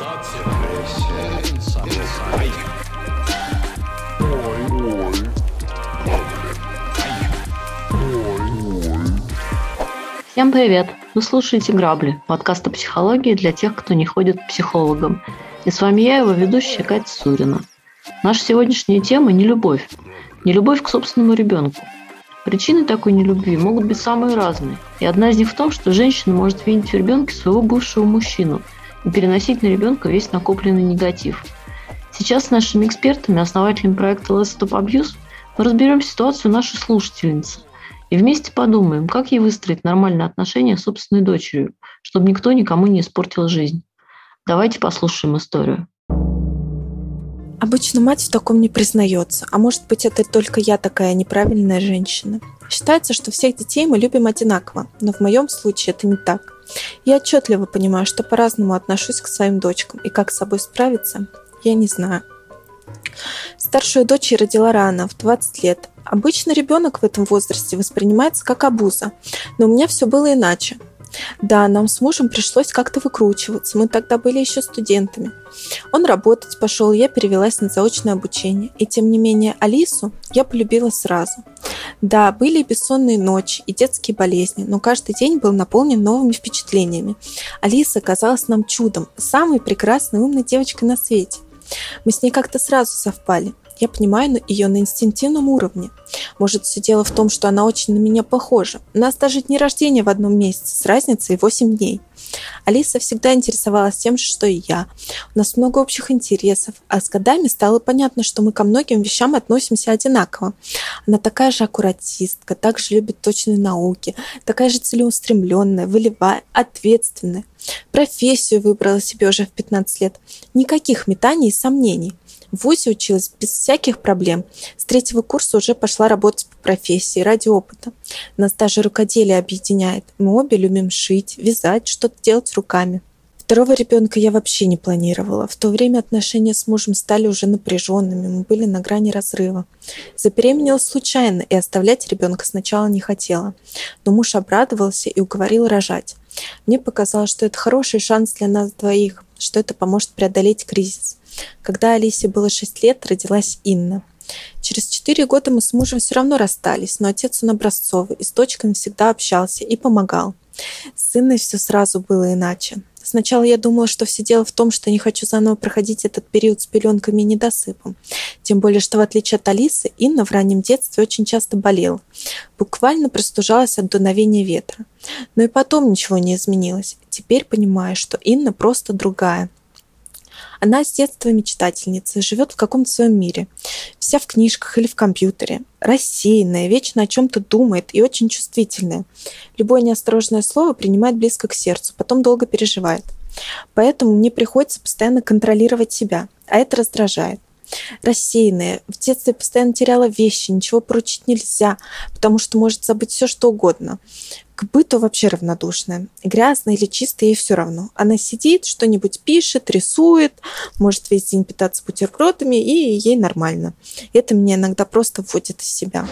Всем привет! Вы слушаете «Грабли» – подкаст о психологии для тех, кто не ходит к психологам. И с вами я, его ведущая Катя Сурина. Наша сегодняшняя тема – не любовь. Не любовь к собственному ребенку. Причины такой нелюбви могут быть самые разные. И одна из них в том, что женщина может видеть в ребенке своего бывшего мужчину и переносить на ребенка весь накопленный негатив. Сейчас с нашими экспертами, основателями проекта Let's Stop Abuse, мы разберем ситуацию нашей слушательницы и вместе подумаем, как ей выстроить нормальные отношения с собственной дочерью, чтобы никто никому не испортил жизнь. Давайте послушаем историю. Обычно мать в таком не признается, а может быть это только я такая неправильная женщина. Считается, что всех детей мы любим одинаково, но в моем случае это не так. Я отчетливо понимаю, что по-разному отношусь к своим дочкам, и как с собой справиться, я не знаю. Старшую дочь я родила рано, в 20 лет. Обычно ребенок в этом возрасте воспринимается как обуза, но у меня все было иначе. Да, нам с мужем пришлось как-то выкручиваться. Мы тогда были еще студентами. Он работать пошел, я перевелась на заочное обучение. И тем не менее Алису я полюбила сразу. Да, были бессонные ночи и детские болезни, но каждый день был наполнен новыми впечатлениями. Алиса казалась нам чудом, самой прекрасной умной девочкой на свете. Мы с ней как-то сразу совпали. Я понимаю ее на инстинктивном уровне. Может, все дело в том, что она очень на меня похожа. У нас даже дни рождения в одном месяце с разницей 8 дней. Алиса всегда интересовалась тем же, что и я. У нас много общих интересов, а с годами стало понятно, что мы ко многим вещам относимся одинаково. Она такая же аккуратистка, так же любит точные науки, такая же целеустремленная, волевая, ответственная. Профессию выбрала себе уже в 15 лет. Никаких метаний и сомнений. В ВУЗе училась без всяких проблем. С третьего курса уже пошла работать по профессии ради опыта. Нас даже рукоделие объединяет. Мы обе любим шить, вязать, что-то делать руками. Второго ребенка я вообще не планировала. В то время отношения с мужем стали уже напряженными, мы были на грани разрыва. Забеременела случайно и оставлять ребенка сначала не хотела. Но муж обрадовался и уговорил рожать. Мне показалось, что это хороший шанс для нас двоих, что это поможет преодолеть кризис. Когда Алисе было 6 лет, родилась Инна. Через 4 года мы с мужем все равно расстались, но отец он образцовый и с дочками всегда общался и помогал. С Инной все сразу было иначе. Сначала я думала, что все дело в том, что не хочу заново проходить этот период с пеленками и недосыпом. Тем более, что в отличие от Алисы, Инна в раннем детстве очень часто болела. Буквально простужалась от дуновения ветра. Но и потом ничего не изменилось. Теперь понимаю, что Инна просто другая. Она с детства мечтательница, живет в каком-то своем мире. Вся в книжках или в компьютере. Рассеянная, вечно о чем-то думает и очень чувствительная. Любое неосторожное слово принимает близко к сердцу, потом долго переживает. Поэтому мне приходится постоянно контролировать себя, а это раздражает рассеянная. В детстве постоянно теряла вещи, ничего поручить нельзя, потому что может забыть все, что угодно. К быту вообще равнодушная. Грязная или чистая, ей все равно. Она сидит, что-нибудь пишет, рисует, может весь день питаться бутербродами, и ей нормально. Это меня иногда просто вводит из себя.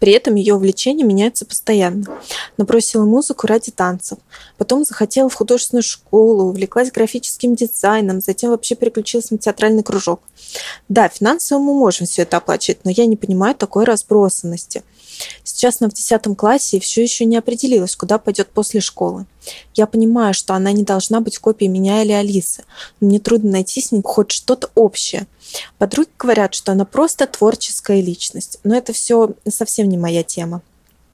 При этом ее увлечения меняются постоянно. Набросила музыку ради танцев. Потом захотела в художественную школу, увлеклась графическим дизайном, затем вообще переключилась на театральный кружок. Да, финансово мы можем все это оплачивать, но я не понимаю такой разбросанности. Сейчас она в 10 классе и все еще не определилась, куда пойдет после школы. Я понимаю, что она не должна быть копией меня или Алисы, но мне трудно найти с ней хоть что-то общее. Подруги говорят, что она просто творческая личность, но это все совсем не моя тема.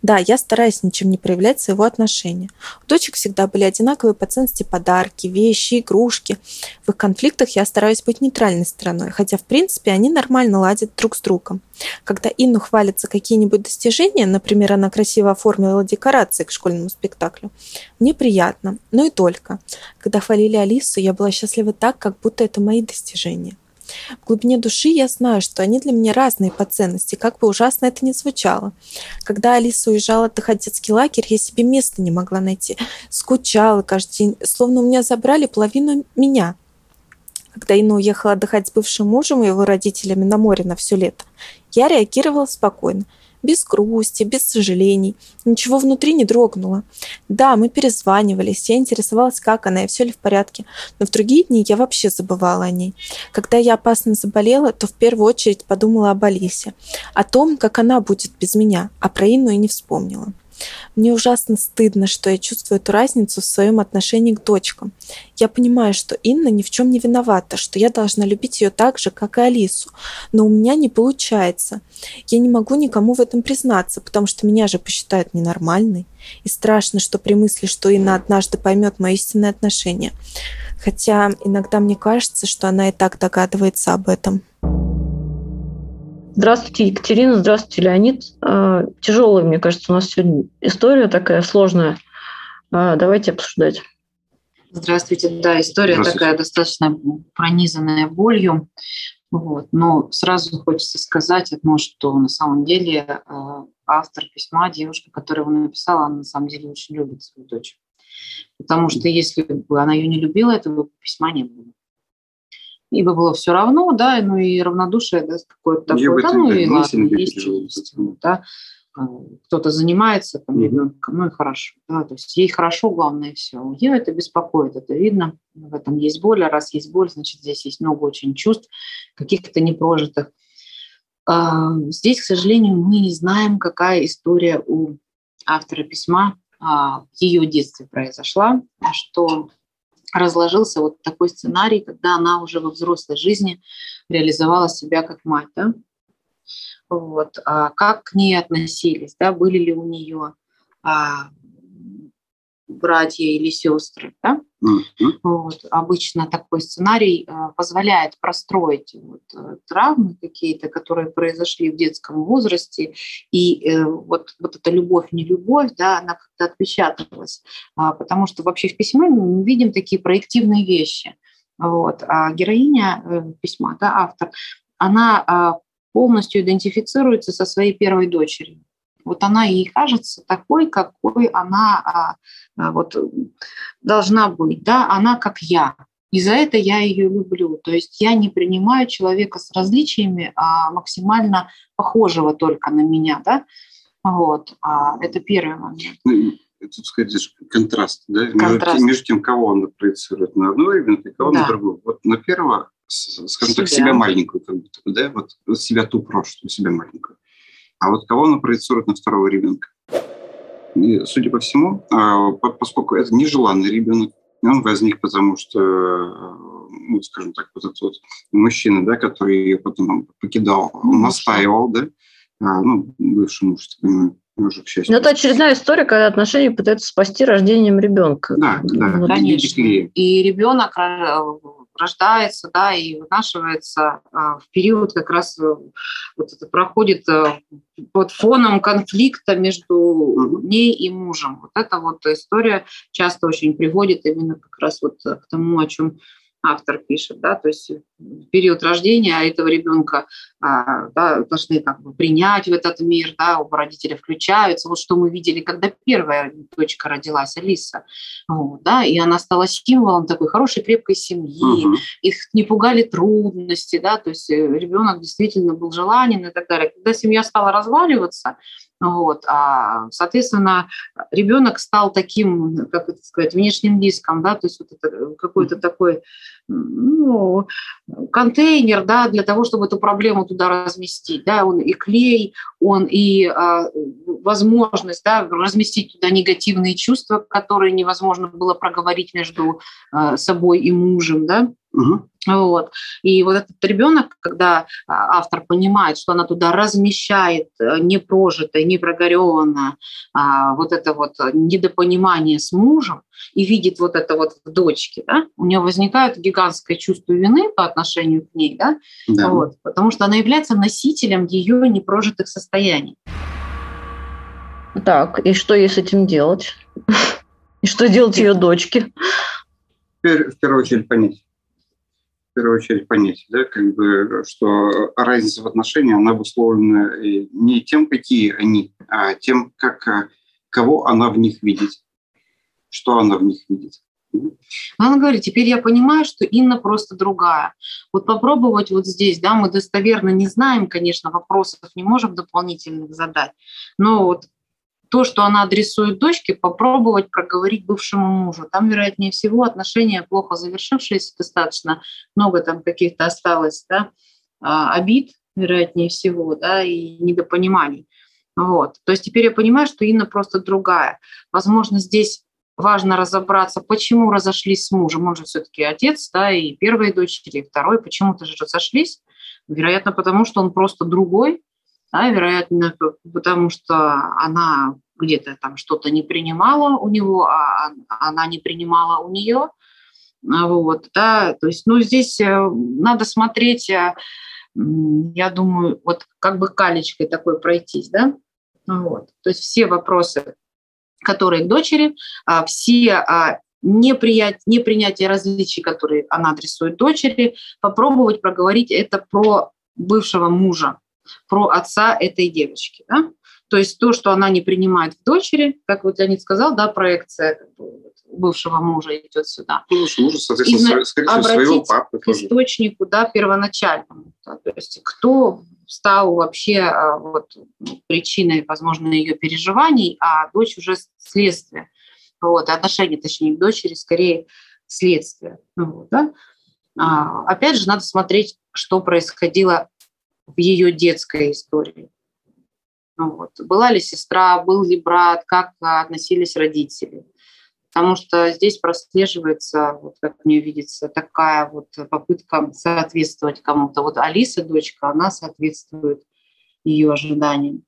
Да, я стараюсь ничем не проявлять своего отношения. У дочек всегда были одинаковые по ценности подарки, вещи, игрушки. В их конфликтах я стараюсь быть нейтральной стороной, хотя, в принципе, они нормально ладят друг с другом. Когда Инну хвалятся какие-нибудь достижения, например, она красиво оформила декорации к школьному спектаклю, мне приятно, но и только. Когда хвалили Алису, я была счастлива так, как будто это мои достижения. В глубине души я знаю, что они для меня разные по ценности, как бы ужасно это ни звучало. Когда Алиса уезжала отдыхать в детский лагерь, я себе места не могла найти. Скучала каждый день, словно у меня забрали половину меня. Когда Инна уехала отдыхать с бывшим мужем и его родителями на море на все лето, я реагировала спокойно. Без грусти, без сожалений. Ничего внутри не дрогнуло. Да, мы перезванивались, я интересовалась, как она и все ли в порядке. Но в другие дни я вообще забывала о ней. Когда я опасно заболела, то в первую очередь подумала об Алисе. О том, как она будет без меня. А про Инну и не вспомнила. Мне ужасно стыдно, что я чувствую эту разницу в своем отношении к дочкам. Я понимаю, что Инна ни в чем не виновата, что я должна любить ее так же, как и Алису. Но у меня не получается. Я не могу никому в этом признаться, потому что меня же посчитают ненормальной. И страшно, что при мысли, что Инна однажды поймет мое истинное отношение. Хотя иногда мне кажется, что она и так догадывается об этом. Здравствуйте, Екатерина. Здравствуйте, Леонид. А, Тяжелая, мне кажется, у нас сегодня история такая сложная. А, давайте обсуждать. Здравствуйте. Да, история такая достаточно пронизанная болью. Вот. Но сразу хочется сказать одно, что на самом деле а, автор письма, девушка, которая его написала, она на самом деле очень любит свою дочь. Потому что если бы она ее не любила, этого письма не было ибо было все равно, да, ну и равнодушие, да, какое-то такое, да, ну и ладно, есть, есть, да, а, кто-то занимается там ребенком, ну и хорошо, да, то есть ей хорошо, главное все. Ее это беспокоит, это видно, в этом есть боль, а раз есть боль, значит здесь есть много очень чувств, каких-то непрожитых. А, здесь, к сожалению, мы не знаем, какая история у автора письма а, в ее детстве произошла, что разложился вот такой сценарий, когда она уже во взрослой жизни реализовала себя как мать, да? Вот. А как к ней относились, да? Были ли у нее а, братья или сестры, да? Mm-hmm. Вот. Обычно такой сценарий э, позволяет простроить вот, э, травмы какие-то, которые произошли в детском возрасте, и э, вот, вот эта любовь, не любовь, да, она как-то отпечаталась, а, потому что вообще в письме мы видим такие проективные вещи. Вот. А героиня письма, да, автор, она а, полностью идентифицируется со своей первой дочерью. Вот она ей кажется такой, какой она а, а, вот, должна быть. Да? Она как я. И за это я ее люблю. То есть я не принимаю человека с различиями, а максимально похожего только на меня. Да? Вот. А это первый момент. Ну, тут сказать, контраст, да? контраст. Между, между тем, кого он проецирует на одного ребенка и кого да. на другого. Вот на первого, скажем себя. так, себя маленькую, как будто да, вот себя ту прошлую, себя маленькую. А вот кого она проецирует на второго ребенка? И, судя по всему, а, поскольку это нежеланный ребенок, он возник потому, что, ну, скажем так, вот этот вот мужчина, да, который ее потом покидал, он настаивал, да, а, ну, бывший муж, понимаю, уже, к счастью. Но это очередная история, когда отношения пытаются спасти рождением ребенка. Да, да, вот. конечно. И ребенок рождается, да, и вынашивается а, в период как раз э, вот это проходит э, под фоном конфликта между ней и мужем. Вот эта вот история часто очень приводит именно как раз вот к тому, о чем автор пишет, да, то есть в период рождения этого ребенка а, да, должны как бы принять в этот мир, да, оба родителя включаются. Вот что мы видели, когда первая дочка родилась, Алиса, вот, да, и она стала символом такой хорошей, крепкой семьи, угу. их не пугали трудности, да, то есть э, ребенок действительно был желанен и так далее. Когда семья стала разваливаться, вот. А, соответственно, ребенок стал таким, как это сказать, внешним диском, да, то есть вот это какой-то такой ну, контейнер, да, для того, чтобы эту проблему туда разместить, да, он и клей, он и а, возможность, да, разместить туда негативные чувства, которые невозможно было проговорить между а, собой и мужем, да, Угу. Вот. И вот этот ребенок, когда а, автор понимает, что она туда размещает э, непрожитое, непрогоренное, а, вот это вот недопонимание с мужем, и видит вот это вот в дочке, да, у нее возникает гигантское чувство вины по отношению к ней, да, да. Вот, потому что она является носителем ее непрожитых состояний. Так, и что ей с этим делать? И что делать ее дочке? В первую очередь понять в первую очередь понять, да, как бы, что разница в отношениях, она обусловлена не тем, какие они, а тем, как, кого она в них видит, что она в них видит. Она говорит, теперь я понимаю, что Инна просто другая. Вот попробовать вот здесь, да, мы достоверно не знаем, конечно, вопросов не можем дополнительных задать, но вот то, что она адресует дочке, попробовать проговорить бывшему мужу. Там, вероятнее всего, отношения плохо завершившиеся, достаточно много там каких-то осталось да, а, обид, вероятнее всего, да, и недопониманий. Вот. То есть теперь я понимаю, что Инна просто другая. Возможно, здесь важно разобраться, почему разошлись с мужем. Он же все-таки отец, да, и первой дочери, и второй. Почему-то же разошлись. Вероятно, потому что он просто другой, да, вероятно, потому что она где-то там что-то не принимала у него, а, а она не принимала у нее. Вот, да, то есть, ну, здесь э, надо смотреть, э, я думаю, вот как бы калечкой такой пройтись, да, вот, то есть все вопросы, которые к дочери, а, все а, неприятие, непринятие различий, которые она адресует дочери, попробовать проговорить это про бывшего мужа, про отца этой девочки. Да? То есть то, что она не принимает в дочери, как вот Леонид сказал, да, проекция как бы, бывшего мужа идет сюда. Ну, мужа, соответственно, скорее своего папы к источнику, да, первоначальному. Да, то есть кто стал вообще а, вот, причиной, возможно, ее переживаний, а дочь уже следствие. Вот, отношение, точнее, к дочери скорее следствие. Вот, да? а, опять же, надо смотреть, что происходило в ее детской истории. Вот. Была ли сестра, был ли брат, как относились родители. Потому что здесь прослеживается, вот как мне видится, такая вот попытка соответствовать кому-то. Вот Алиса, дочка, она соответствует ее ожиданиям.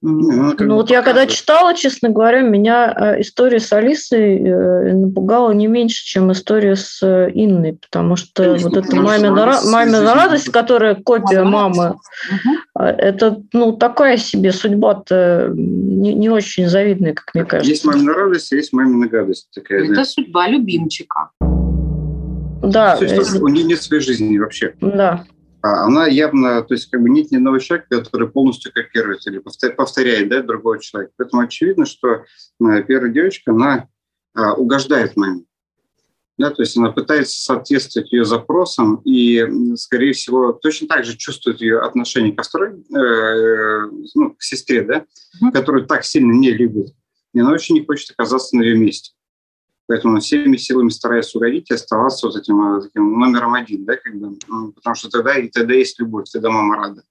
Ну, ну вот я когда читала, честно говоря, меня э, история с Алисой э, напугала не меньше, чем история с э, Инной, потому что Конечно, вот эта мамина, мамина радость, которая копия мамы, угу. это ну такая себе судьба-то не, не очень завидная, как мне кажется. Есть мамина радость, есть мамина гадость. Такая, это да. судьба любимчика. Да. То есть, у нее нет своей жизни вообще. Да. А она явно, то есть как бы нет ни одного человека, который полностью копирует или повторяет да, другого человека. Поэтому очевидно, что э, первая девочка, она а, угождает маме. Да, то есть она пытается соответствовать ее запросам и, скорее всего, точно так же чувствует ее отношение ко второй, э, ну, к сестре, да, mm-hmm. которую так сильно не любит. И она очень не хочет оказаться на ее месте. Поэтому всеми силами стараюсь угодить и оставаться вот этим, этим номером один, да, как бы, ну, потому что тогда, и тогда есть любовь, тогда мама рада.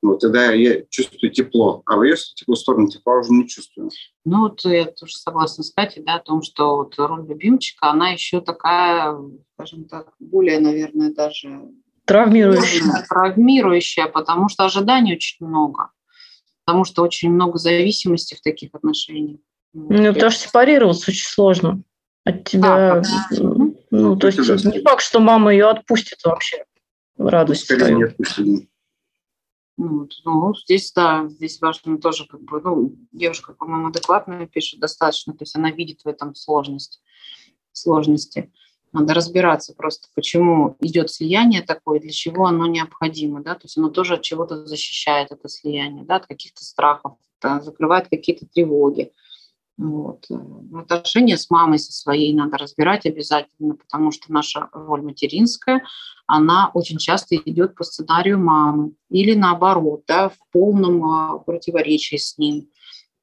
Вот тогда я чувствую тепло, а в ее теплую сторону тепла уже не чувствую. Ну вот я тоже согласна с Катей, да, о том, что вот роль любимчика, она еще такая, скажем так, более, наверное, даже травмирующая. Травмирующая, потому что ожиданий очень много, потому что очень много зависимости в таких отношениях. Ну, потому что сепарироваться очень сложно от тебя. А, ну, ну, то есть не факт, что мама ее отпустит вообще в радость. Скорее не отпустит. Ну, ну, здесь, да, здесь важно тоже, как бы, ну, девушка, по-моему, адекватная пишет достаточно, то есть она видит в этом сложность, сложности. Надо разбираться просто, почему идет слияние такое, для чего оно необходимо, да, то есть оно тоже от чего-то защищает это слияние, да, от каких-то страхов, да, закрывает какие-то тревоги. Вот. Э, отношения с мамой со своей надо разбирать обязательно, потому что наша роль материнская, она очень часто идет по сценарию мамы или наоборот, да, в полном а, противоречии с ним,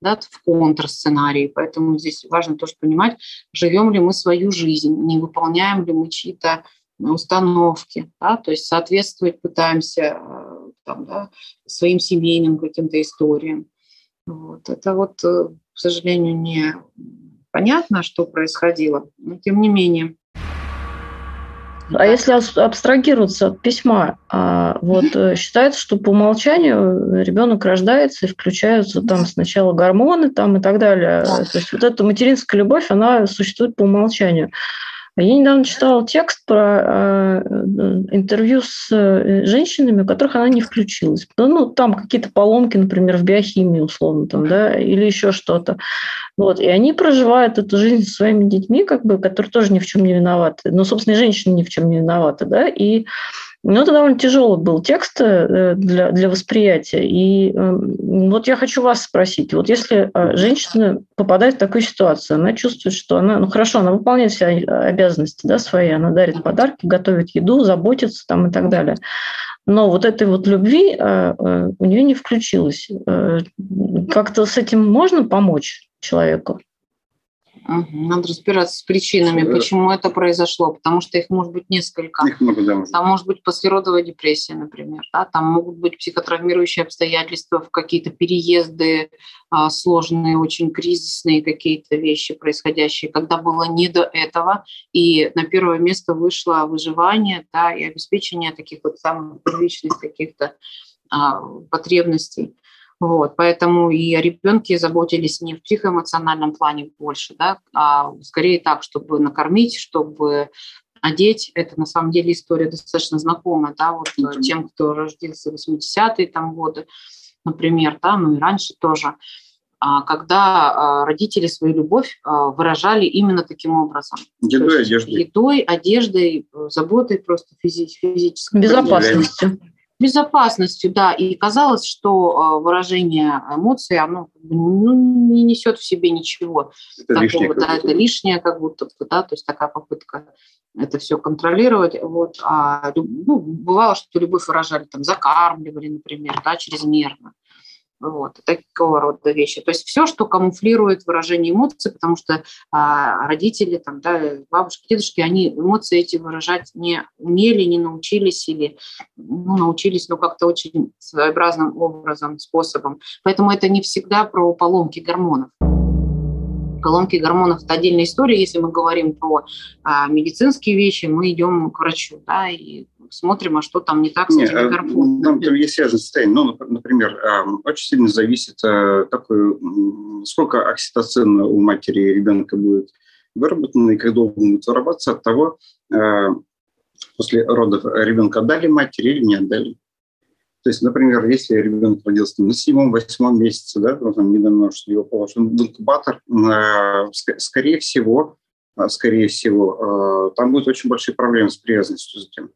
да, в контрсценарии. Поэтому здесь важно тоже понимать, живем ли мы свою жизнь, не выполняем ли мы чьи-то установки, да, то есть соответствовать пытаемся э, там, да, своим семейным каким-то историям. Вот. Это вот э, к сожалению, не понятно, что происходило, но тем не менее. А если абстрагироваться от письма, а, вот э, считается, что по умолчанию ребенок рождается и включаются там сначала гормоны там и так далее. То есть вот эта материнская любовь, она существует по умолчанию. А я недавно читала текст про э, интервью с э, женщинами, у которых она не включилась. Ну, ну, там какие-то поломки, например, в биохимии, условно, там, да, или еще что-то. Вот. И они проживают эту жизнь со своими детьми, как бы, которые тоже ни в чем не виноваты. Ну, собственно, и женщины ни в чем не виноваты, да, и Ну, это довольно тяжелый был текст э, для, для восприятия. И эм, вот я хочу вас спросить. Вот если э, женщина попадает в такую ситуацию, она чувствует, что она, ну хорошо, она выполняет все обязанности да, свои, она дарит подарки, готовит еду, заботится там и так далее. Но вот этой вот любви э, у нее не включилось. Как-то с этим можно помочь человеку? Надо разбираться с причинами, да. почему это произошло, потому что их может быть несколько. Их много, да, может. Там может быть послеродовая депрессия, например, да? там могут быть психотравмирующие обстоятельства, какие-то переезды а, сложные, очень кризисные какие-то вещи происходящие, когда было не до этого, и на первое место вышло выживание да, и обеспечение таких вот самых первичных каких-то а, потребностей. Вот, поэтому и о ребенке заботились не в психоэмоциональном плане больше, да, а скорее так, чтобы накормить, чтобы одеть. Это на самом деле история достаточно знакомая, да, вот mm-hmm. тем, кто родился в 80-е там годы, например, да, ну и раньше тоже, а, когда а, родители свою любовь выражали именно таким образом. Едой, одеждой. Едой, одеждой, заботой просто физи- физической. Безопасностью безопасностью, да, и казалось, что а, выражение эмоций, оно ну, не несет в себе ничего это такого, лишнее, да, это лишнее как будто бы, да, то есть такая попытка это все контролировать, вот, а, ну, бывало, что любовь выражали, там, закармливали, например, да, чрезмерно, вот, такого рода вещи. То есть все, что камуфлирует выражение эмоций, потому что а, родители, там, да, бабушки, дедушки, они эмоции эти выражать не умели, не научились или ну, научились, но как-то очень своеобразным образом, способом. Поэтому это не всегда про поломки гормонов. Поломки гормонов – это отдельная история. Если мы говорим про а, медицинские вещи, мы идем к врачу, да, и смотрим, а что там не так с этими а, гормонами. Там, там есть связанное состояние. Ну, например, а, очень сильно зависит, такой, сколько окситоцина у матери и ребенка будет выработано, и как долго будет вырабатываться от того, после родов ребенка отдали матери или не отдали. То есть, например, если ребенок родился на седьмом, восьмом месяце, да, там недавно, что его положен в инкубатор, скорее всего, скорее всего, там будут очень большие проблемы с привязанностью затем.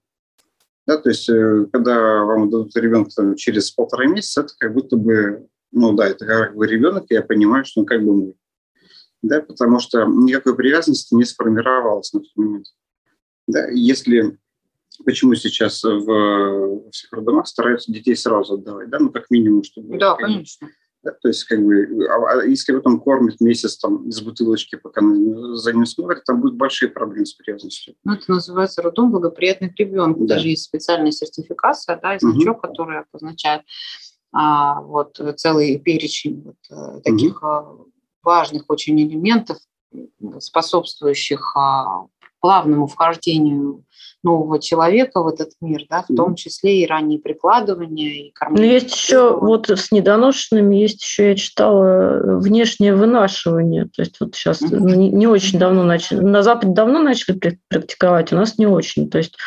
Да, то есть, э, когда вам дадут ребенка там, через полтора месяца, это как будто бы, ну да, это как бы ребенок, я понимаю, что он как бы мой. Да, потому что никакой привязанности не сформировалось на тот момент. Да, если почему сейчас в всех роддомах стараются детей сразу отдавать, да, ну как минимум, чтобы... Да, конечно. Да, то есть, как бы, а, а если потом кормит месяц там из бутылочки, пока за ним смотрит, там будут большие проблемы с привязанностью. Ну, это называется роддом благоприятных ребенку. Да. Даже есть специальная сертификация, да, и значок, угу. который обозначает а, вот целый перечень вот, э, таких угу. важных очень элементов, способствующих а, плавному вхождению нового человека в этот мир, да, в том числе и ранние прикладывания, и кормление. Но есть еще, вот с недоношенными есть еще, я читала, внешнее вынашивание. То есть вот сейчас mm-hmm. не, не очень давно начали, на Западе давно начали практиковать, у нас не очень. То есть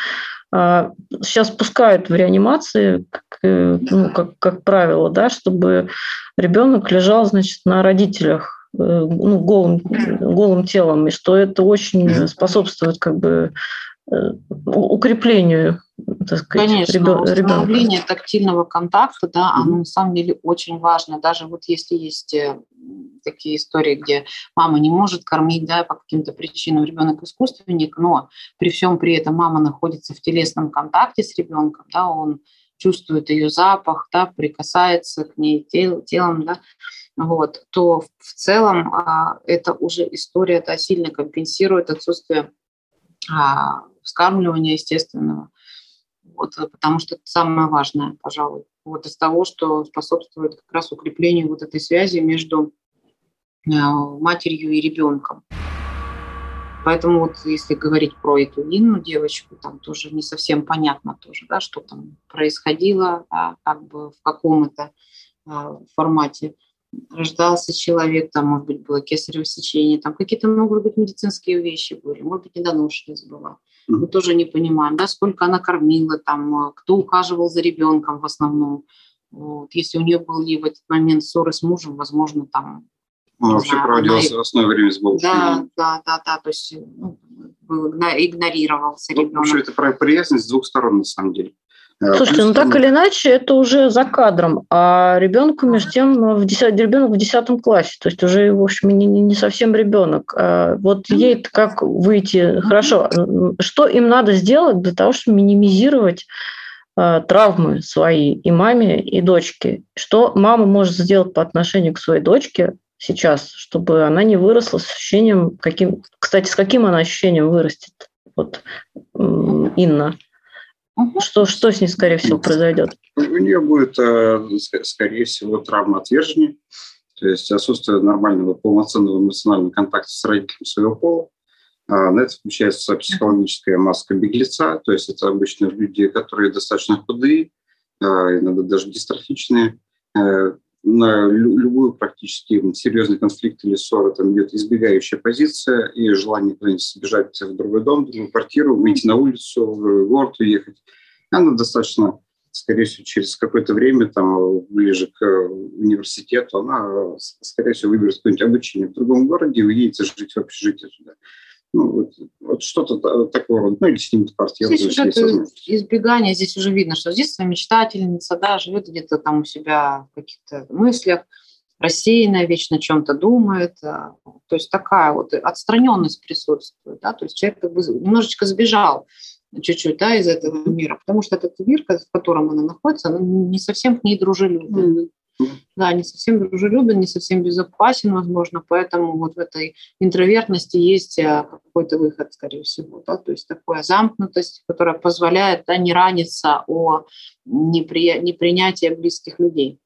сейчас а, пускают в реанимации, как, э, ну, как, как правило, да, чтобы ребенок лежал, значит, на родителях э, ну, голым, голым телом, и что это очень способствует как бы Э, укреплению так сказать, Конечно, установление тактильного контакта, да, mm-hmm. оно на самом деле очень важно. Даже вот если есть э, такие истории, где мама не может кормить, да, по каким-то причинам ребенок искусственник, но при всем при этом мама находится в телесном контакте с ребенком, да, он чувствует ее запах, да, прикасается к ней тел, телом, да, вот, то в целом а, это уже история да, сильно компенсирует отсутствие а, вскармливания естественного. Вот, потому что это самое важное, пожалуй, вот из того, что способствует как раз укреплению вот этой связи между э, матерью и ребенком. Поэтому вот если говорить про эту Инну, девочку, там тоже не совсем понятно тоже, да, что там происходило, да, как бы в каком это а, формате рождался человек, там, может быть, было кесарево сечение, там какие-то, могут быть, медицинские вещи были, может быть, недоношенность была. Мы тоже не понимаем, да, сколько она кормила, там, кто ухаживал за ребенком в основном. Вот. Если у нее были в этот момент ссоры с мужем, возможно, там... Она вообще знаю, проводила она... основное время с бабушкой. Да, да, да, да, то есть ну, был, игнорировался ребенок. Ну, это про приязнь с двух сторон, на самом деле. Э, Слушайте, ну так или иначе, это уже за кадром, а ребенку, между тем, в 10, ребенок в 10 классе, то есть уже, в общем, не, не совсем ребенок. А вот ей как выйти, хорошо, что им надо сделать для того, чтобы минимизировать травмы свои и маме, и дочке? Что мама может сделать по отношению к своей дочке сейчас, чтобы она не выросла с ощущением, каким, кстати, с каким она ощущением вырастет? Вот Инна. Угу. Что, что с ней, скорее всего, произойдет? У нее будет, э, скорее всего, травма отвержения, то есть отсутствие нормального полноценного эмоционального контакта с родителем своего пола. А на это включается психологическая маска беглеца, то есть это обычно люди, которые достаточно худые, а, иногда даже дистрофичные. Э, на любую практически серьезный конфликт или ссору там идет избегающая позиция и желание куда-нибудь сбежать в другой дом, в другую квартиру, выйти на улицу, в город уехать. Она достаточно, скорее всего, через какое-то время, там, ближе к университету, она, скорее всего, выберет какое-нибудь обучение в другом городе и уедет жить в общежитие туда. Ну, вот, вот что-то такого рода. Ну, или снимет квартиру. Здесь уже избегание, здесь уже видно, что здесь своя мечтательница, да, живет где-то там у себя в каких-то мыслях, рассеянная, вечно о чем-то думает. А, то есть такая вот отстраненность присутствует, да, то есть человек как бы немножечко сбежал чуть-чуть да, из этого мира, потому что этот мир, в котором она находится, он не совсем к ней дружелюбен. Да, не совсем дружелюбен, не совсем безопасен, возможно, поэтому вот в этой интровертности есть э, какой-то выход, скорее всего, да, то есть такая замкнутость, которая позволяет да, не раниться о непри... непринятии близких людей.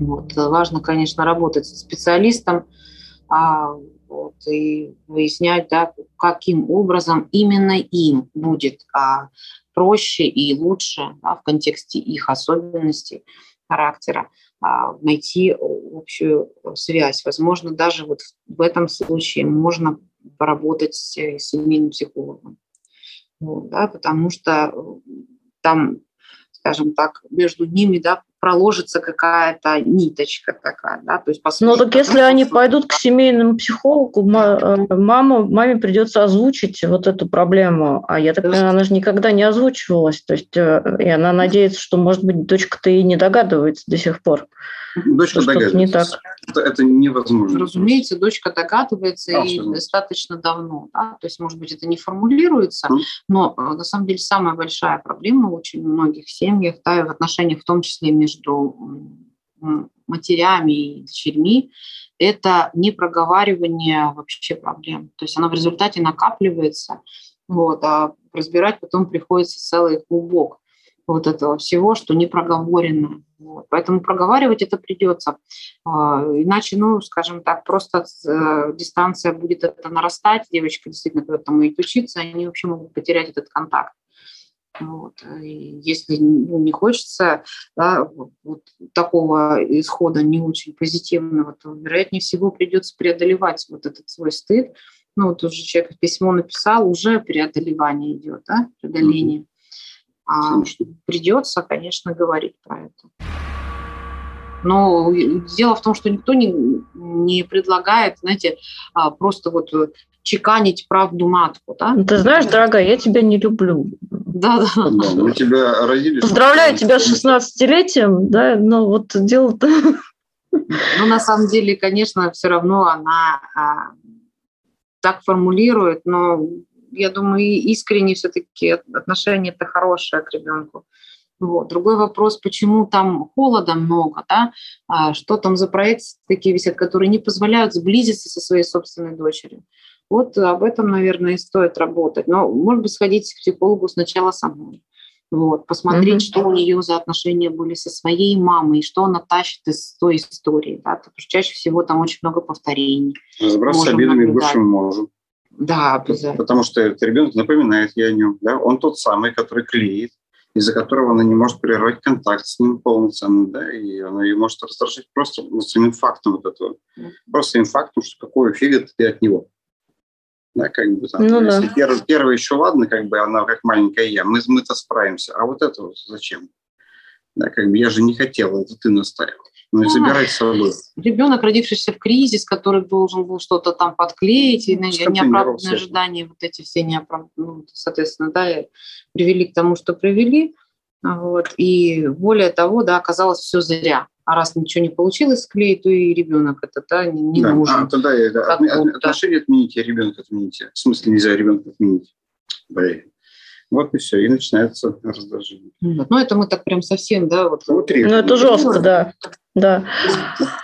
Вот. Важно, конечно, работать с специалистом, а, вот, и выяснять, да, каким образом именно им будет а, проще и лучше да, в контексте их особенностей характера а, найти общую связь. Возможно, даже вот в этом случае можно поработать с семейным психологом. Вот, да, потому что там, скажем так, между ними да, проложится какая-то ниточка такая, да, то есть Ну так если они пойдут к семейному психологу, э, мама, маме придется озвучить вот эту проблему, а я так понимаю, она же никогда не озвучивалась, то есть э, и она надеется, что, может быть, дочка-то и не догадывается до сих пор. Дочка догадывается. Не так. Это, это невозможно. Разумеется, дочка догадывается Абсолютно. и достаточно давно. Да? То есть, может быть, это не формулируется, mm. но э, на самом деле самая большая проблема в очень многих семьях, да, и в отношениях в том числе между матерями и дочерьми, это не проговаривание вообще проблем. То есть оно в результате накапливается, вот, а разбирать потом приходится целый клубок вот этого всего, что не проговорено. Вот. Поэтому проговаривать это придется. А, иначе, ну, скажем так, просто э, дистанция будет это нарастать, девочка действительно когда там будет учиться, они вообще могут потерять этот контакт. Вот. И если ну, не хочется да, вот такого исхода не очень позитивного, то, вероятнее всего, придется преодолевать вот этот свой стыд. Ну, вот уже человек письмо написал, уже преодолевание идет, да, преодоление. Mm-hmm. А придется, конечно, говорить про это. Но дело в том, что никто не, не предлагает, знаете, а, просто вот чеканить правду матку. Да? Ты знаешь, дорогая, я тебя не люблю. Да, да. да мы тебя родили. Поздравляю тебя с 16-летием, да, но вот дело-то... Ну, на самом деле, конечно, все равно она а, так формулирует, но я думаю, искренне все-таки отношение это хорошее к ребенку. Вот. Другой вопрос, почему там холода много, да? а, что там за проекты такие висят, которые не позволяют сблизиться со своей собственной дочерью. Вот об этом, наверное, и стоит работать. Но, может быть, сходить к психологу сначала самой. Вот, посмотреть, mm-hmm. что у нее за отношения были со своей мамой, что она тащит из той истории. Да? Потому что чаще всего там очень много повторений. Разобраться с обидами бывшим можем. Да, обязательно. Потому что этот ребенок напоминает ей о нем. Да? Он тот самый, который клеит, из-за которого она не может прервать контакт с ним полноценно, да, и она ее может раздражить просто самим фактом вот этого. Просто самим фактом, что какой фига ты от него. Да, как бы там, ну, если да. первый, первый еще ладно, как бы она как маленькая я, мы, мы-то справимся, а вот это вот зачем? Да, как бы я же не хотела, это ты настаивал. Ну и забирать с собой. Ребенок, родившийся в кризис, который должен был что-то там подклеить, и неоправданные ожидания, вот эти все неоправданные, ну, соответственно, да, привели к тому, что привели. Вот. И более того, да, оказалось все зря. А раз ничего не получилось склеить, то и ребенок это да, не, не да, нужен. А, тогда да, от, отношения отмените, ребенка отмените. В смысле нельзя ребенка отменить? Блин. Вот и все, и начинается раздражение. Ну, это мы так прям совсем, да, вот. Ну, это жестко, да. Да.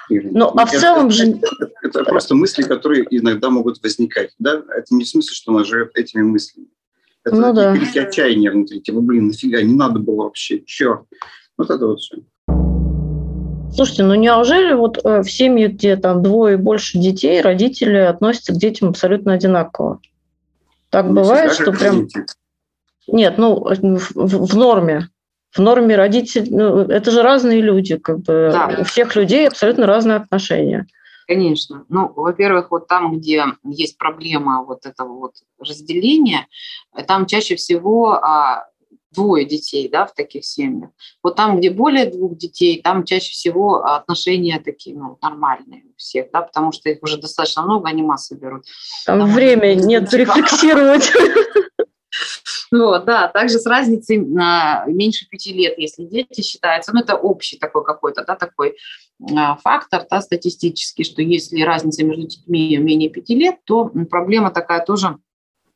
Ну, а в целом же... Это, это просто мысли, которые иногда могут возникать, да? Это не в смысле, что она живет этими мыслями. Это ну, да. отчаяние внутри. Типа, блин, нафига, не надо было вообще, черт. Вот это вот все. Слушайте, ну неужели вот э, в семье, где там двое и больше детей, родители относятся к детям абсолютно одинаково? Так ну, бывает, что прям... Дети. Нет, ну в, в норме. В норме родители, ну, это же разные люди, как бы да. у всех людей абсолютно разные отношения. Конечно. Ну, во-первых, вот там, где есть проблема вот этого вот разделения, там чаще всего а, двое детей, да, в таких семьях. Вот там, где более двух детей, там чаще всего отношения такие, ну, нормальные у всех, да, потому что их уже достаточно много, они массы берут. Там, там время нет рефлексировать. Вот, да, также с разницей на меньше пяти лет, если дети считаются, ну, это общий такой какой-то, да, такой а, фактор, да, статистический, что если разница между детьми менее пяти лет, то проблема такая тоже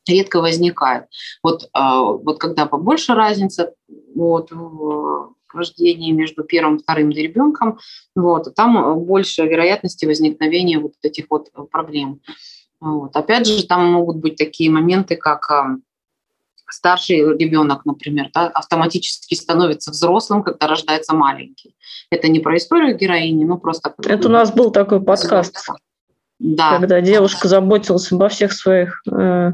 редко возникает. Вот, а, вот когда побольше разница вот, в рождении между первым и вторым ребенком, вот, там больше вероятности возникновения вот этих вот проблем. Вот. Опять же, там могут быть такие моменты, как а, старший ребенок, например, да, автоматически становится взрослым, когда рождается маленький. Это не про историю героини, но просто... Это у нас был такой подкаст, да. когда девушка заботилась обо всех своих э,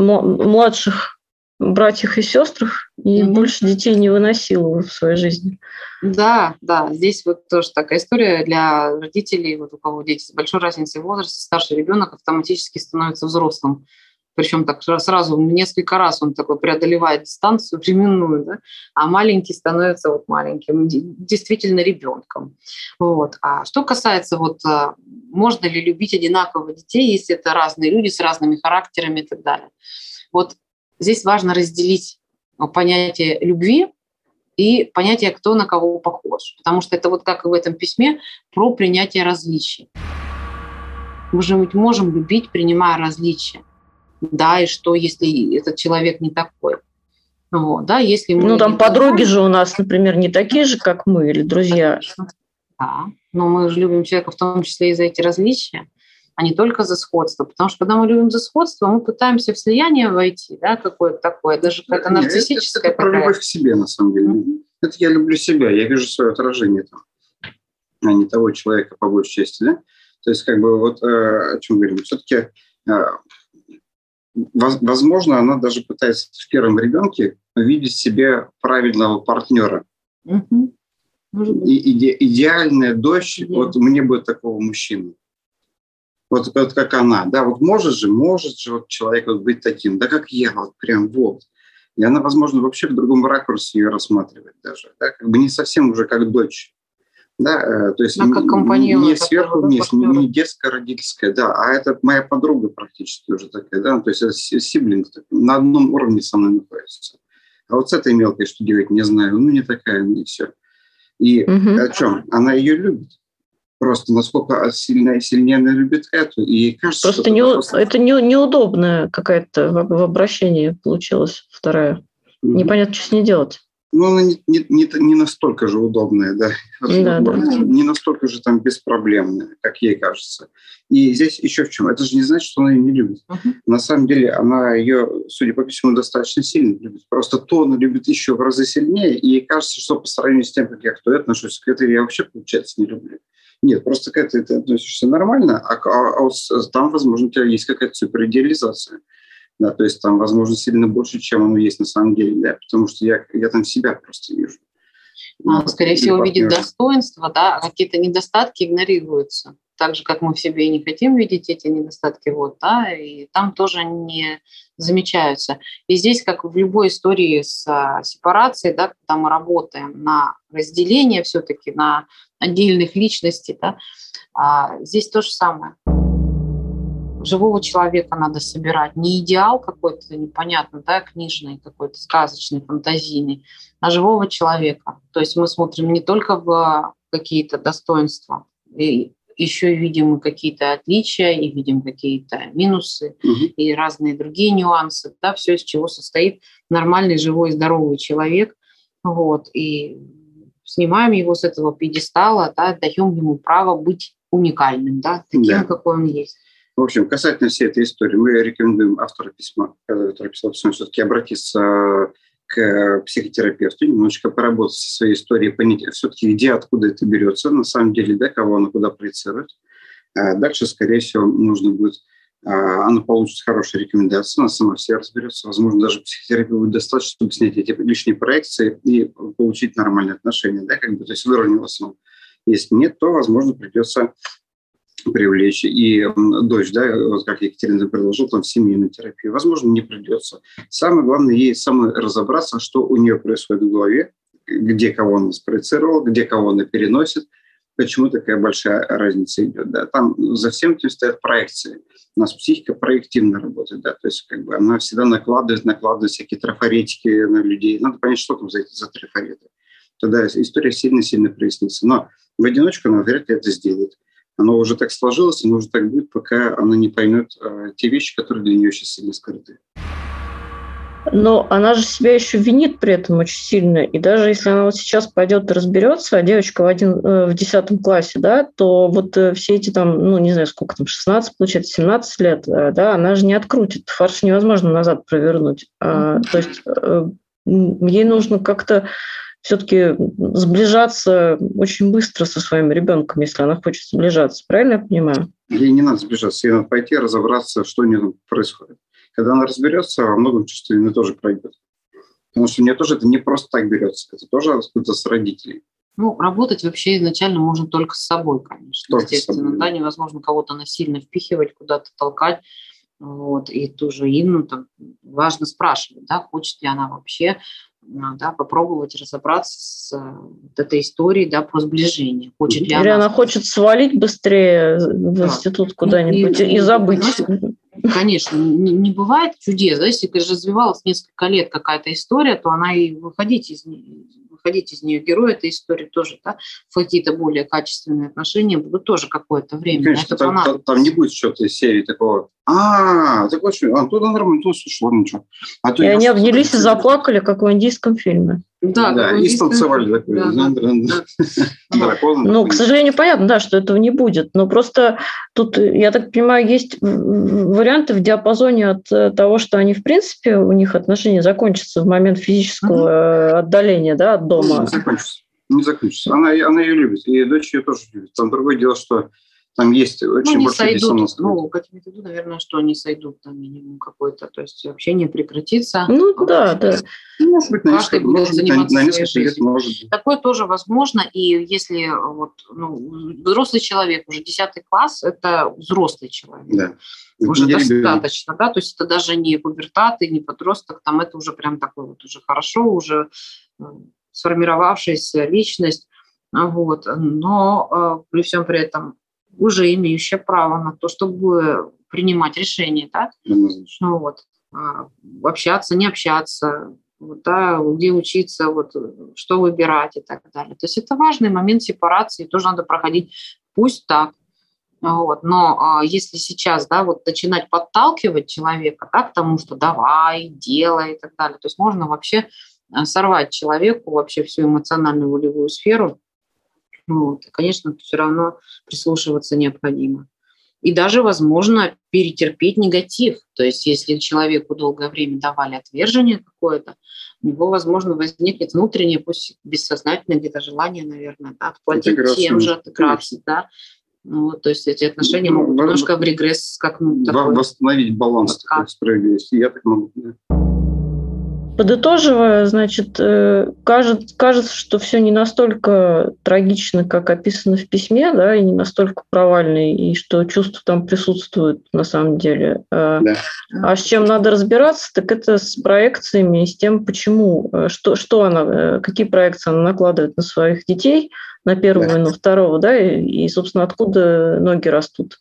младших братьях и сестрах и mm-hmm. больше детей не выносила в своей жизни. Да, да, здесь вот тоже такая история для родителей, вот у кого дети с большой разницей в возрасте, старший ребенок автоматически становится взрослым. Причем так сразу несколько раз он такой преодолевает дистанцию временную, да, а маленький становится вот маленьким, действительно ребенком. Вот. А что касается вот а, можно ли любить одинаково детей, если это разные люди с разными характерами и так далее. Вот здесь важно разделить а, понятие любви и понятие, кто на кого похож. Потому что это вот как и в этом письме про принятие различий. Мы же можем любить, принимая различия. Да, и что, если этот человек не такой? Вот, да, если мы ну, там подруги же у нас, например, не такие же, как мы, или друзья. Конечно. Да, но мы же любим человека в том числе и за эти различия, а не только за сходство. Потому что когда мы любим за сходство, мы пытаемся в слияние войти, да, какое-то такое, даже какая-то нарциссическая. Это, это про любовь к себе, на самом деле. Mm-hmm. Это я люблю себя, я вижу свое отражение там, а не того человека по большей части, да. То есть, как бы, вот э, о чем говорим, все-таки э, возможно, она даже пытается в первом ребенке увидеть себе правильного партнера. Угу. И, иде, идеальная дочь, yeah. вот мне бы такого мужчины. Вот, вот как она, да, вот может же, может же вот человек вот быть таким, да, как я, вот прям вот. И она, возможно, вообще в другом ракурсе ее рассматривает даже, да, как бы не совсем уже как дочь. Да, э, то есть а как не сверху вниз, не, не детско-родительская, да, а это моя подруга практически уже такая, да, то есть это сиблинг на одном уровне со мной находится. А вот с этой мелкой что делать, не знаю, ну не такая, не все. И угу. о чем? Она ее любит. Просто насколько сильно, сильнее она любит эту. И кажется, просто, не, просто... это не, неудобная какая-то в, обращении получилась вторая. Непонятно, что с ней делать. Ну, она не, не, не, не настолько же удобная, да. да, да. Не настолько же там беспроблемная, как ей кажется. И здесь еще в чем. Это же не значит, что она ее не любит. Uh-huh. На самом деле она ее, судя по письму, достаточно сильно любит. Просто то она любит еще в разы сильнее. И ей кажется, что по сравнению с тем, как я к той отношусь, к этой я вообще, получается, не люблю. Нет, просто к этой ты относишься нормально, а, а, а там, возможно, у тебя есть какая-то суперидеализация да, то есть там, возможно, сильно больше, чем оно есть на самом деле, да, потому что я, я там себя просто вижу. Ну, скорее всего, видит достоинства, да, а какие-то недостатки игнорируются. Так же, как мы в себе и не хотим видеть эти недостатки, вот, да, и там тоже не замечаются. И здесь, как в любой истории с а, сепарацией, да, когда мы работаем на разделение все-таки, на отдельных личностей, да, а здесь то же самое. Живого человека надо собирать. Не идеал какой-то непонятно, да, книжный, какой-то сказочный, фантазийный, а живого человека. То есть мы смотрим не только в какие-то достоинства, и еще и видим какие-то отличия, и видим какие-то минусы, угу. и разные другие нюансы, да, все, из чего состоит нормальный, живой, здоровый человек. Вот, и снимаем его с этого пьедестала, да, даем ему право быть уникальным, да, таким, да. какой он есть. В общем, касательно всей этой истории, мы рекомендуем автору письма, который писал письмо, все-таки обратиться к психотерапевту, немножечко поработать со своей историей, понять все-таки, где, откуда это берется, на самом деле, да, кого она куда проецирует. А дальше, скорее всего, нужно будет а, она получит хорошие рекомендации, она сама все разберется. Возможно, даже психотерапии будет достаточно, чтобы снять эти лишние проекции и получить нормальные отношения, да, как бы, то есть выровнялось он. Если нет, то, возможно, придется привлечь и дочь, да, вот как Екатерина предложила, там, семейную терапию. Возможно, не придется. Самое главное ей самой разобраться, что у нее происходит в голове, где кого она спроецировала, где кого она переносит, почему такая большая разница идет. Да. Там за всем этим стоят проекции. У нас психика проективно работает, да, то есть как бы она всегда накладывает, накладывает всякие трафаретики на людей. Надо понять, что там за, за трафареты. Тогда история сильно-сильно прояснится. Но в одиночку она вряд ли это сделает оно уже так сложилось, оно уже так будет, пока она не поймет э, те вещи, которые для нее сейчас сильно скрыты. Но она же себя еще винит при этом очень сильно. И даже если она вот сейчас пойдет и разберется, а девочка в, один, э, в 10 классе, да, то вот э, все эти там, ну, не знаю, сколько там, 16, получается, 17 лет, э, да, она же не открутит. Фарш невозможно назад провернуть. А, то есть ей нужно как-то все-таки сближаться очень быстро со своим ребенком, если она хочет сближаться. Правильно я понимаю? Ей не надо сближаться, ей надо пойти разобраться, что у нее происходит. Когда она разберется, во многом чувство вины тоже пройдет. Потому что у нее тоже это не просто так берется, это тоже откуда-то с родителей. Ну, работать вообще изначально можно только с собой, конечно. Только Естественно, собой. да, невозможно кого-то насильно впихивать, куда-то толкать. Вот, и тоже Инну там важно спрашивать, да, хочет ли она вообще да, попробовать разобраться с э, вот этой историей да, про сближение. Хочет ли Или она, она хочет свалить быстрее в да. институт куда-нибудь и, и, и забыть. Конечно, не, не бывает чудес. Да? Если развивалась несколько лет какая-то история, то она и выходить из, выходить из нее герой этой истории тоже, да, в какие-то более качественные отношения будут тоже какое-то время. Конечно, там, там, там не будет что-то из серии такого, а, так вот, а туда нормально, то слушай, ничего. А то и они обнялись и заплакали, как в индийском фильме. Да, да и станцевали такой. Да, да, Ну, к сожалению, понятно, да, что этого не будет. Но просто тут, я так понимаю, есть варианты в диапазоне от э, того, что они, в принципе, у них отношения закончатся в момент физического отдаления да, от дома. Не закончится. Не закончится. Она, она ее любит. И дочь ее тоже любит. Там другое дело, что там есть очень ну, большой сойдут, Ну, как я имею в виду, наверное, что они сойдут там минимум какой-то, то есть общение прекратится. Ну, а да, да. Ну, может быть, на несколько, может быть, на, на несколько лет может быть. Такое тоже возможно, и если вот, ну, взрослый человек, уже 10 класс, это взрослый человек. Да. Уже не достаточно, да, то есть это даже не пубертат и не подросток, там это уже прям такой вот уже хорошо, уже э, сформировавшаяся личность, вот, но э, при всем при этом уже имеющая право на то, чтобы принимать решения, да, ну, вот, а, общаться, не общаться, да, где учиться, вот, что выбирать и так далее. То есть это важный момент сепарации, тоже надо проходить, пусть так, вот. Но а, если сейчас да, вот начинать подталкивать человека да, к тому, что давай, делай и так далее, то есть можно вообще а, сорвать человеку вообще всю эмоциональную волевую сферу, вот. И, конечно, все равно прислушиваться необходимо. И даже, возможно, перетерпеть негатив. То есть, если человеку долгое время давали отвержение какое-то, у него, возможно, возникнет внутреннее, пусть бессознательное где-то желание, наверное, да, отплатить тем же, отыграться, да. Ну, вот, то есть эти отношения ну, могут ну, немножко в регресс скакнуть. Такой, восстановить баланс такой справедливости. Я так могу. Подытоживая, значит, э, кажется, кажется, что все не настолько трагично, как описано в письме, да, и не настолько провально, и что чувства там присутствуют на самом деле. Э, да. А с чем надо разбираться, так это с проекциями, с тем, почему, э, что, что она, какие проекции она накладывает на своих детей, на первого да. и на второго, да, и, и, собственно, откуда ноги растут.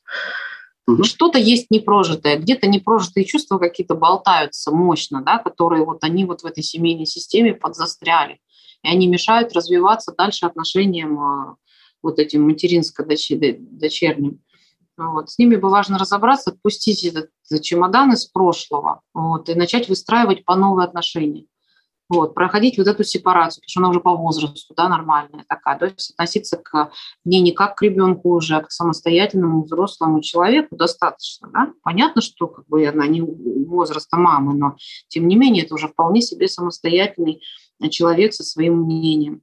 Угу. Что-то есть непрожитое, где-то непрожитые чувства какие-то болтаются мощно, да, которые вот они вот в этой семейной системе подзастряли. И они мешают развиваться дальше отношениям а, вот этим материнско-дочерним. Вот. С ними бы важно разобраться, отпустить этот чемодан из прошлого вот, и начать выстраивать по новые отношения вот, проходить вот эту сепарацию, потому что она уже по возрасту, да, нормальная такая, то есть относиться к ней не как к ребенку уже, а к самостоятельному взрослому человеку достаточно, да. Понятно, что как бы она не возраста мамы, но тем не менее это уже вполне себе самостоятельный человек со своим мнением.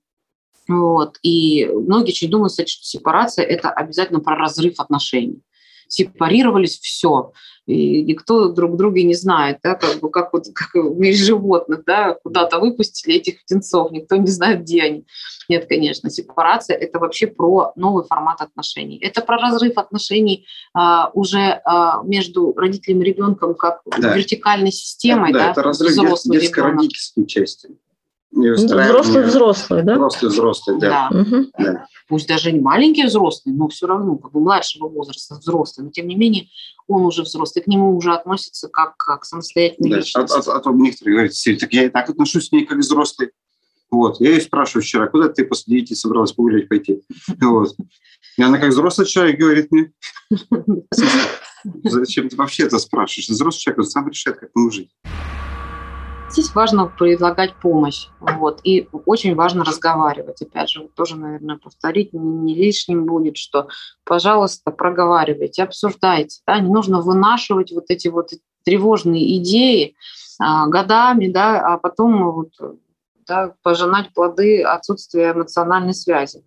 Вот. И многие очень думают, что сепарация – это обязательно про разрыв отношений сепарировались, все. И никто друг друга не знает, да, как, бы, как, вот, как в мире животных, да, куда-то выпустили этих птенцов, никто не знает, где они. Нет, конечно, сепарация – это вообще про новый формат отношений. Это про разрыв отношений а, уже а, между родителем и ребенком как да. вертикальной системой. Да, да, это разрыв детско-родительской части. Взрослый взрослый, да? Взрослый взрослый, да. да. Угу. да. Пусть даже не маленький взрослый, но все равно как бы младшего возраста взрослый, но тем не менее он уже взрослый, к нему уже относится как, как самостоятельный да. личность. А, а, а то некоторые говорят, так я и так отношусь к ней как взрослый. Вот. Я ее спрашиваю вчера, куда ты после детей собралась погулять пойти? Вот. И она как взрослый человек говорит мне, зачем ты вообще это спрашиваешь? Взрослый человек сам решает, как ему жить. Здесь важно предлагать помощь, вот, и очень важно разговаривать. Опять же, тоже, наверное, повторить не, не лишним будет, что, пожалуйста, проговаривайте, обсуждайте, да, не нужно вынашивать вот эти вот тревожные идеи а, годами, да, а потом вот, да, пожинать плоды отсутствия эмоциональной связи.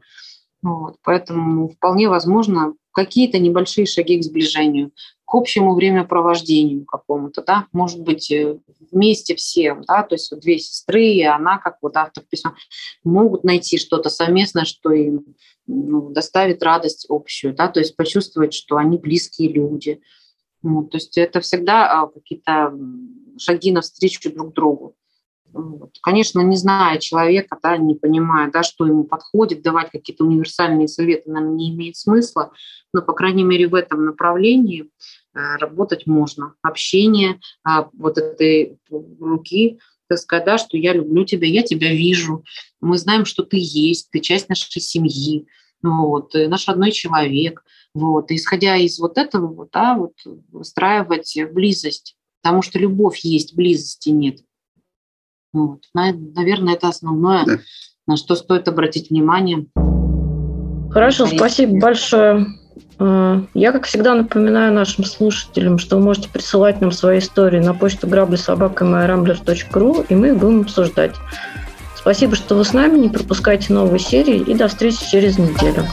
Вот, поэтому вполне возможно какие-то небольшие шаги к сближению к общему времяпровождению какому-то, да, может быть, э, вместе все, да, то есть вот две сестры, и она, как вот автор письма, могут найти что-то совместное, что им ну, доставит радость общую, да, то есть почувствовать, что они близкие люди. Ну, то есть это всегда а, какие-то шаги навстречу друг другу. Вот. Конечно, не зная человека, да, не понимая, да, что ему подходит, давать какие-то универсальные советы, наверное, не имеет смысла, но, по крайней мере, в этом направлении работать можно. Общение а, вот этой руки, так сказать, да, что я люблю тебя, я тебя вижу, мы знаем, что ты есть, ты часть нашей семьи, вот, наш родной человек. Вот. И исходя из вот этого, вот, да, вот, выстраивать близость, потому что любовь есть, близости нет. Вот. Наверное, это основное, да. на что стоит обратить внимание. Хорошо, спасибо большое. Я, как всегда, напоминаю нашим слушателям, что вы можете присылать нам свои истории на почту граблесобакамайрамблер.ру, и мы их будем обсуждать. Спасибо, что вы с нами, не пропускайте новые серии, и до встречи через неделю.